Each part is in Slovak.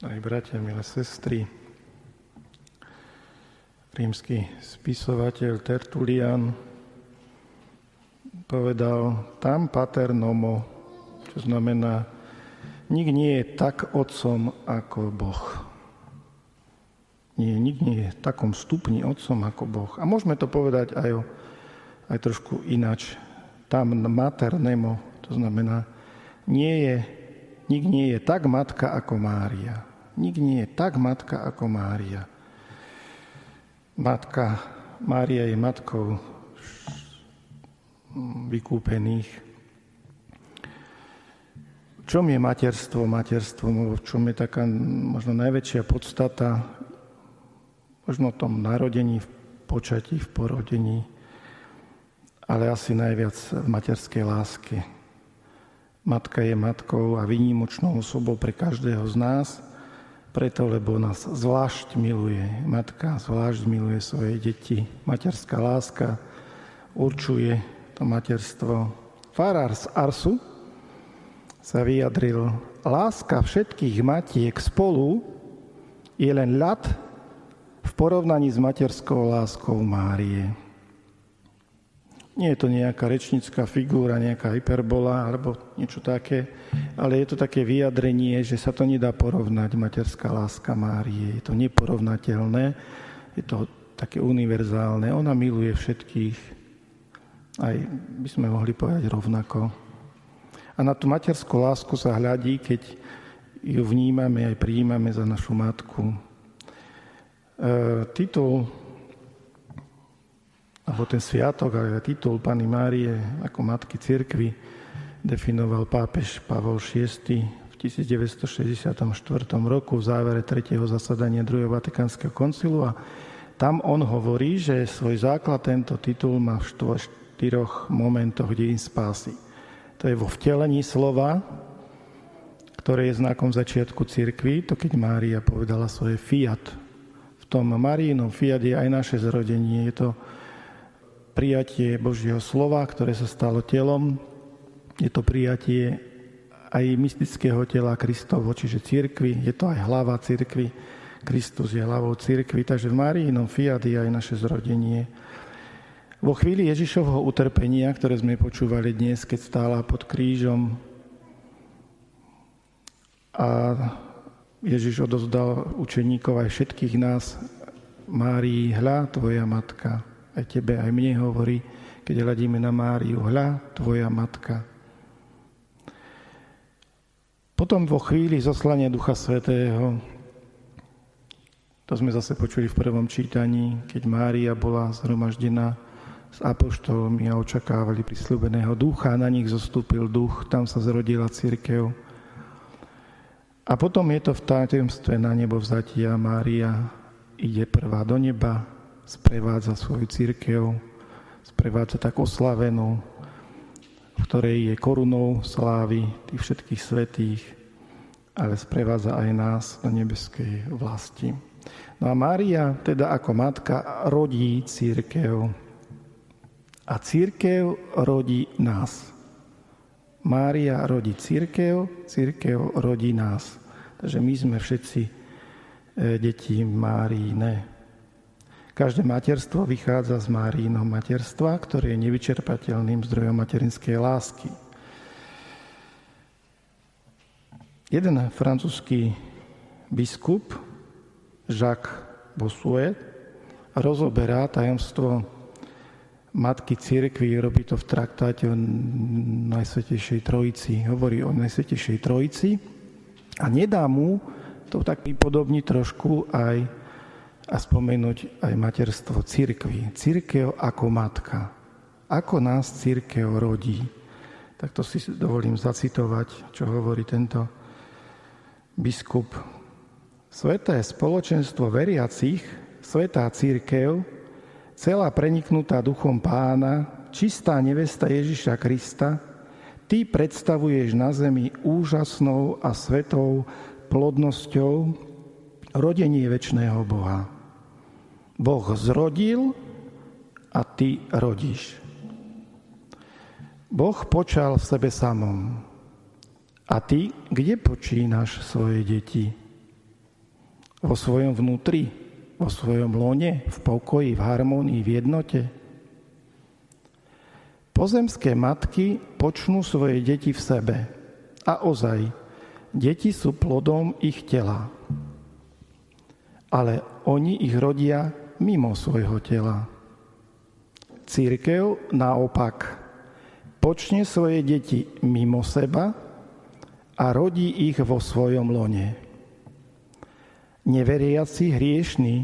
Aj bratia, milé sestry, rímsky spisovateľ Tertulian povedal tam pater nomo, čo znamená, nik nie je tak otcom ako Boh. Nie, nik nie je v takom stupni otcom ako Boh. A môžeme to povedať aj, o, aj trošku inač. Tam mater nemo, to znamená, nie je, nik nie je tak matka ako Mária. Nik nie je tak matka ako Mária. Matka, Mária je matkou vykúpených. V čom je materstvo? Materstvo, v čom je taká možno najväčšia podstata, možno v tom narodení, v počatí, v porodení, ale asi najviac v materskej láske. Matka je matkou a výnimočnou osobou pre každého z nás – preto, lebo nás zvlášť miluje. Matka zvlášť miluje svoje deti. Materská láska určuje to materstvo. Farár z Arsu sa vyjadril, láska všetkých matiek spolu je len ľad v porovnaní s materskou láskou Márie. Nie je to nejaká rečnická figúra, nejaká hyperbola alebo niečo také, ale je to také vyjadrenie, že sa to nedá porovnať, materská láska Márie. Je to neporovnateľné, je to také univerzálne. Ona miluje všetkých, aj by sme mohli povedať rovnako. A na tú materskú lásku sa hľadí, keď ju vnímame aj prijímame za našu matku. E, titul alebo ten sviatok a titul Pany Márie ako Matky Cirkvy definoval pápež Pavol VI v 1964 roku v závere tretieho zasadania druhého Vatikánskeho koncilu a tam on hovorí, že svoj základ tento titul má v štyroch momentoch dejín spásy. To je vo vtelení slova, ktoré je znakom začiatku cirkvi, to keď Mária povedala svoje fiat. V tom Marínom fiat je aj naše zrodenie, je to prijatie Božieho slova, ktoré sa stalo telom. Je to prijatie aj mystického tela Kristovo, čiže církvy. Je to aj hlava církvy. Kristus je hlavou církvy. Takže v Máriinom fiat je aj naše zrodenie. Vo chvíli Ježišovho utrpenia, ktoré sme počúvali dnes, keď stála pod krížom a Ježiš odozdal učeníkov aj všetkých nás, Márii, hľa, tvoja matka aj tebe, aj mne hovorí, keď hľadíme na Máriu, hľa, tvoja matka. Potom vo chvíli zoslania Ducha Svetého, to sme zase počuli v prvom čítaní, keď Mária bola zhromaždená s apoštolmi a očakávali prislúbeného ducha, na nich zostúpil duch, tam sa zrodila církev. A potom je to v tajemstve na nebo vzatia Mária ide prvá do neba, sprevádza svoju církev, sprevádza tak oslavenú, v ktorej je korunou slávy tých všetkých svetých, ale sprevádza aj nás do nebeskej vlasti. No a Mária teda ako matka rodí církev a církev rodí nás. Mária rodí církev, církev rodí nás. Takže my sme všetci e, deti Máríne. Každé materstvo vychádza z Máríno materstva, ktoré je nevyčerpateľným zdrojom materinskej lásky. Jeden francúzsky biskup, Jacques Bossuet, rozoberá tajomstvo Matky Cirkvi, robí to v traktáte o Najsvetejšej Trojici. Hovorí o Najsvetejšej Trojici a nedá mu to tak pripodobní trošku aj a spomenúť aj materstvo církvy. Církev ako matka. Ako nás církev rodí. Tak to si dovolím zacitovať, čo hovorí tento biskup. Sveté spoločenstvo veriacich, svetá církev, celá preniknutá duchom pána, čistá nevesta Ježiša Krista, ty predstavuješ na zemi úžasnou a svetou plodnosťou rodenie väčšného Boha. Boh zrodil a ty rodíš. Boh počal v sebe samom. A ty, kde počínaš svoje deti? Vo svojom vnútri, vo svojom lone, v pokoji, v harmonii, v jednote. Pozemské matky počnú svoje deti v sebe. A ozaj, deti sú plodom ich tela. Ale oni ich rodia mimo svojho tela. Církev naopak počne svoje deti mimo seba a rodí ich vo svojom lone. Neveriaci hriešný,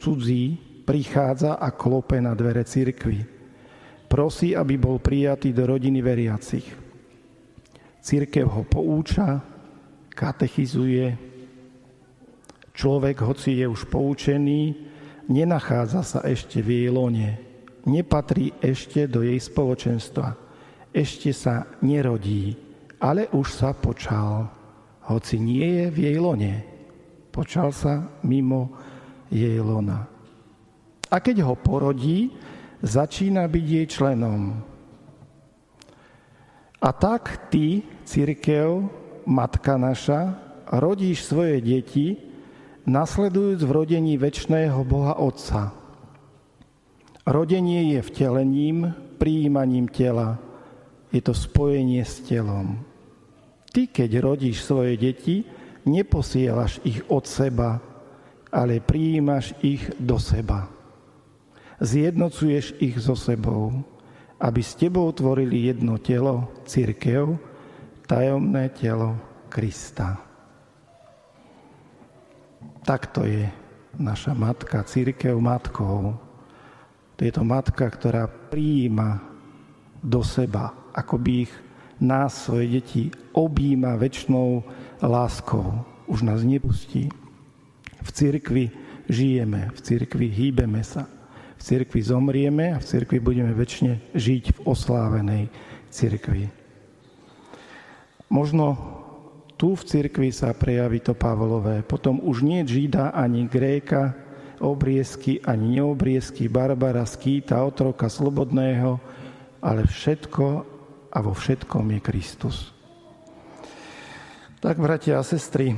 cudzí, prichádza a klope na dvere církvy. Prosí, aby bol prijatý do rodiny veriacich. Církev ho pouča, katechizuje. Človek, hoci je už poučený, nenachádza sa ešte v jej lone nepatrí ešte do jej spoločenstva. Ešte sa nerodí, ale už sa počal, hoci nie je v jej lone. Počal sa mimo jej lona. A keď ho porodí, začína byť jej členom. A tak ty, církev, matka naša, rodíš svoje deti, nasledujúc v rodení väčšného Boha Otca, Rodenie je vtelením, prijímaním tela. Je to spojenie s telom. Ty, keď rodíš svoje deti, neposielaš ich od seba, ale prijímaš ich do seba. Zjednocuješ ich so sebou, aby s tebou tvorili jedno telo, církev, tajomné telo Krista. Takto je naša matka, církev matkou. Je to matka, ktorá prijíma do seba, ako by ich nás, svoje deti, objíma väčšnou láskou. Už nás nepustí. V cirkvi žijeme, v cirkvi hýbeme sa. V cirkvi zomrieme a v cirkvi budeme väčšine žiť v oslávenej cirkvi. Možno tu v cirkvi sa prejaví to Pavlové. Potom už nie Žida ani Gréka, obriezky ani neobriezky, Barbara, skýta, otroka slobodného, ale všetko a vo všetkom je Kristus. Tak, bratia a sestry,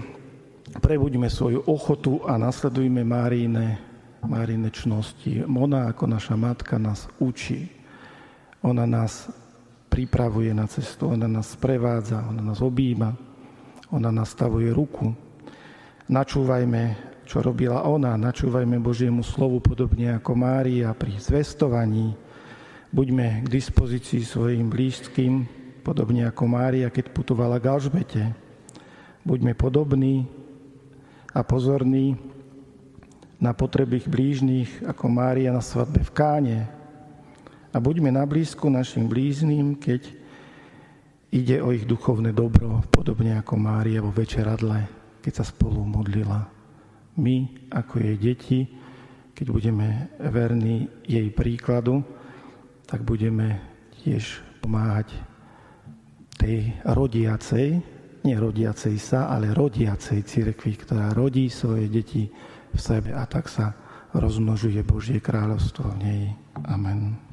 prebuďme svoju ochotu a nasledujme Máríne, Máríne čnosti. Ona ako naša matka nás učí. Ona nás pripravuje na cestu, ona nás sprevádza, ona nás objíma, ona nastavuje ruku. Načúvajme čo robila ona. Načúvajme Božiemu slovu podobne ako Mária pri zvestovaní. Buďme k dispozícii svojim blízkym, podobne ako Mária, keď putovala k Alžbete. Buďme podobní a pozorní na potreby blížnych, ako Mária na svadbe v Káne. A buďme na blízku našim blízným, keď ide o ich duchovné dobro, podobne ako Mária vo večeradle, keď sa spolu modlila my, ako jej deti, keď budeme verní jej príkladu, tak budeme tiež pomáhať tej rodiacej, nie rodiacej sa, ale rodiacej cirkvi, ktorá rodí svoje deti v sebe a tak sa rozmnožuje Božie kráľovstvo v nej. Amen.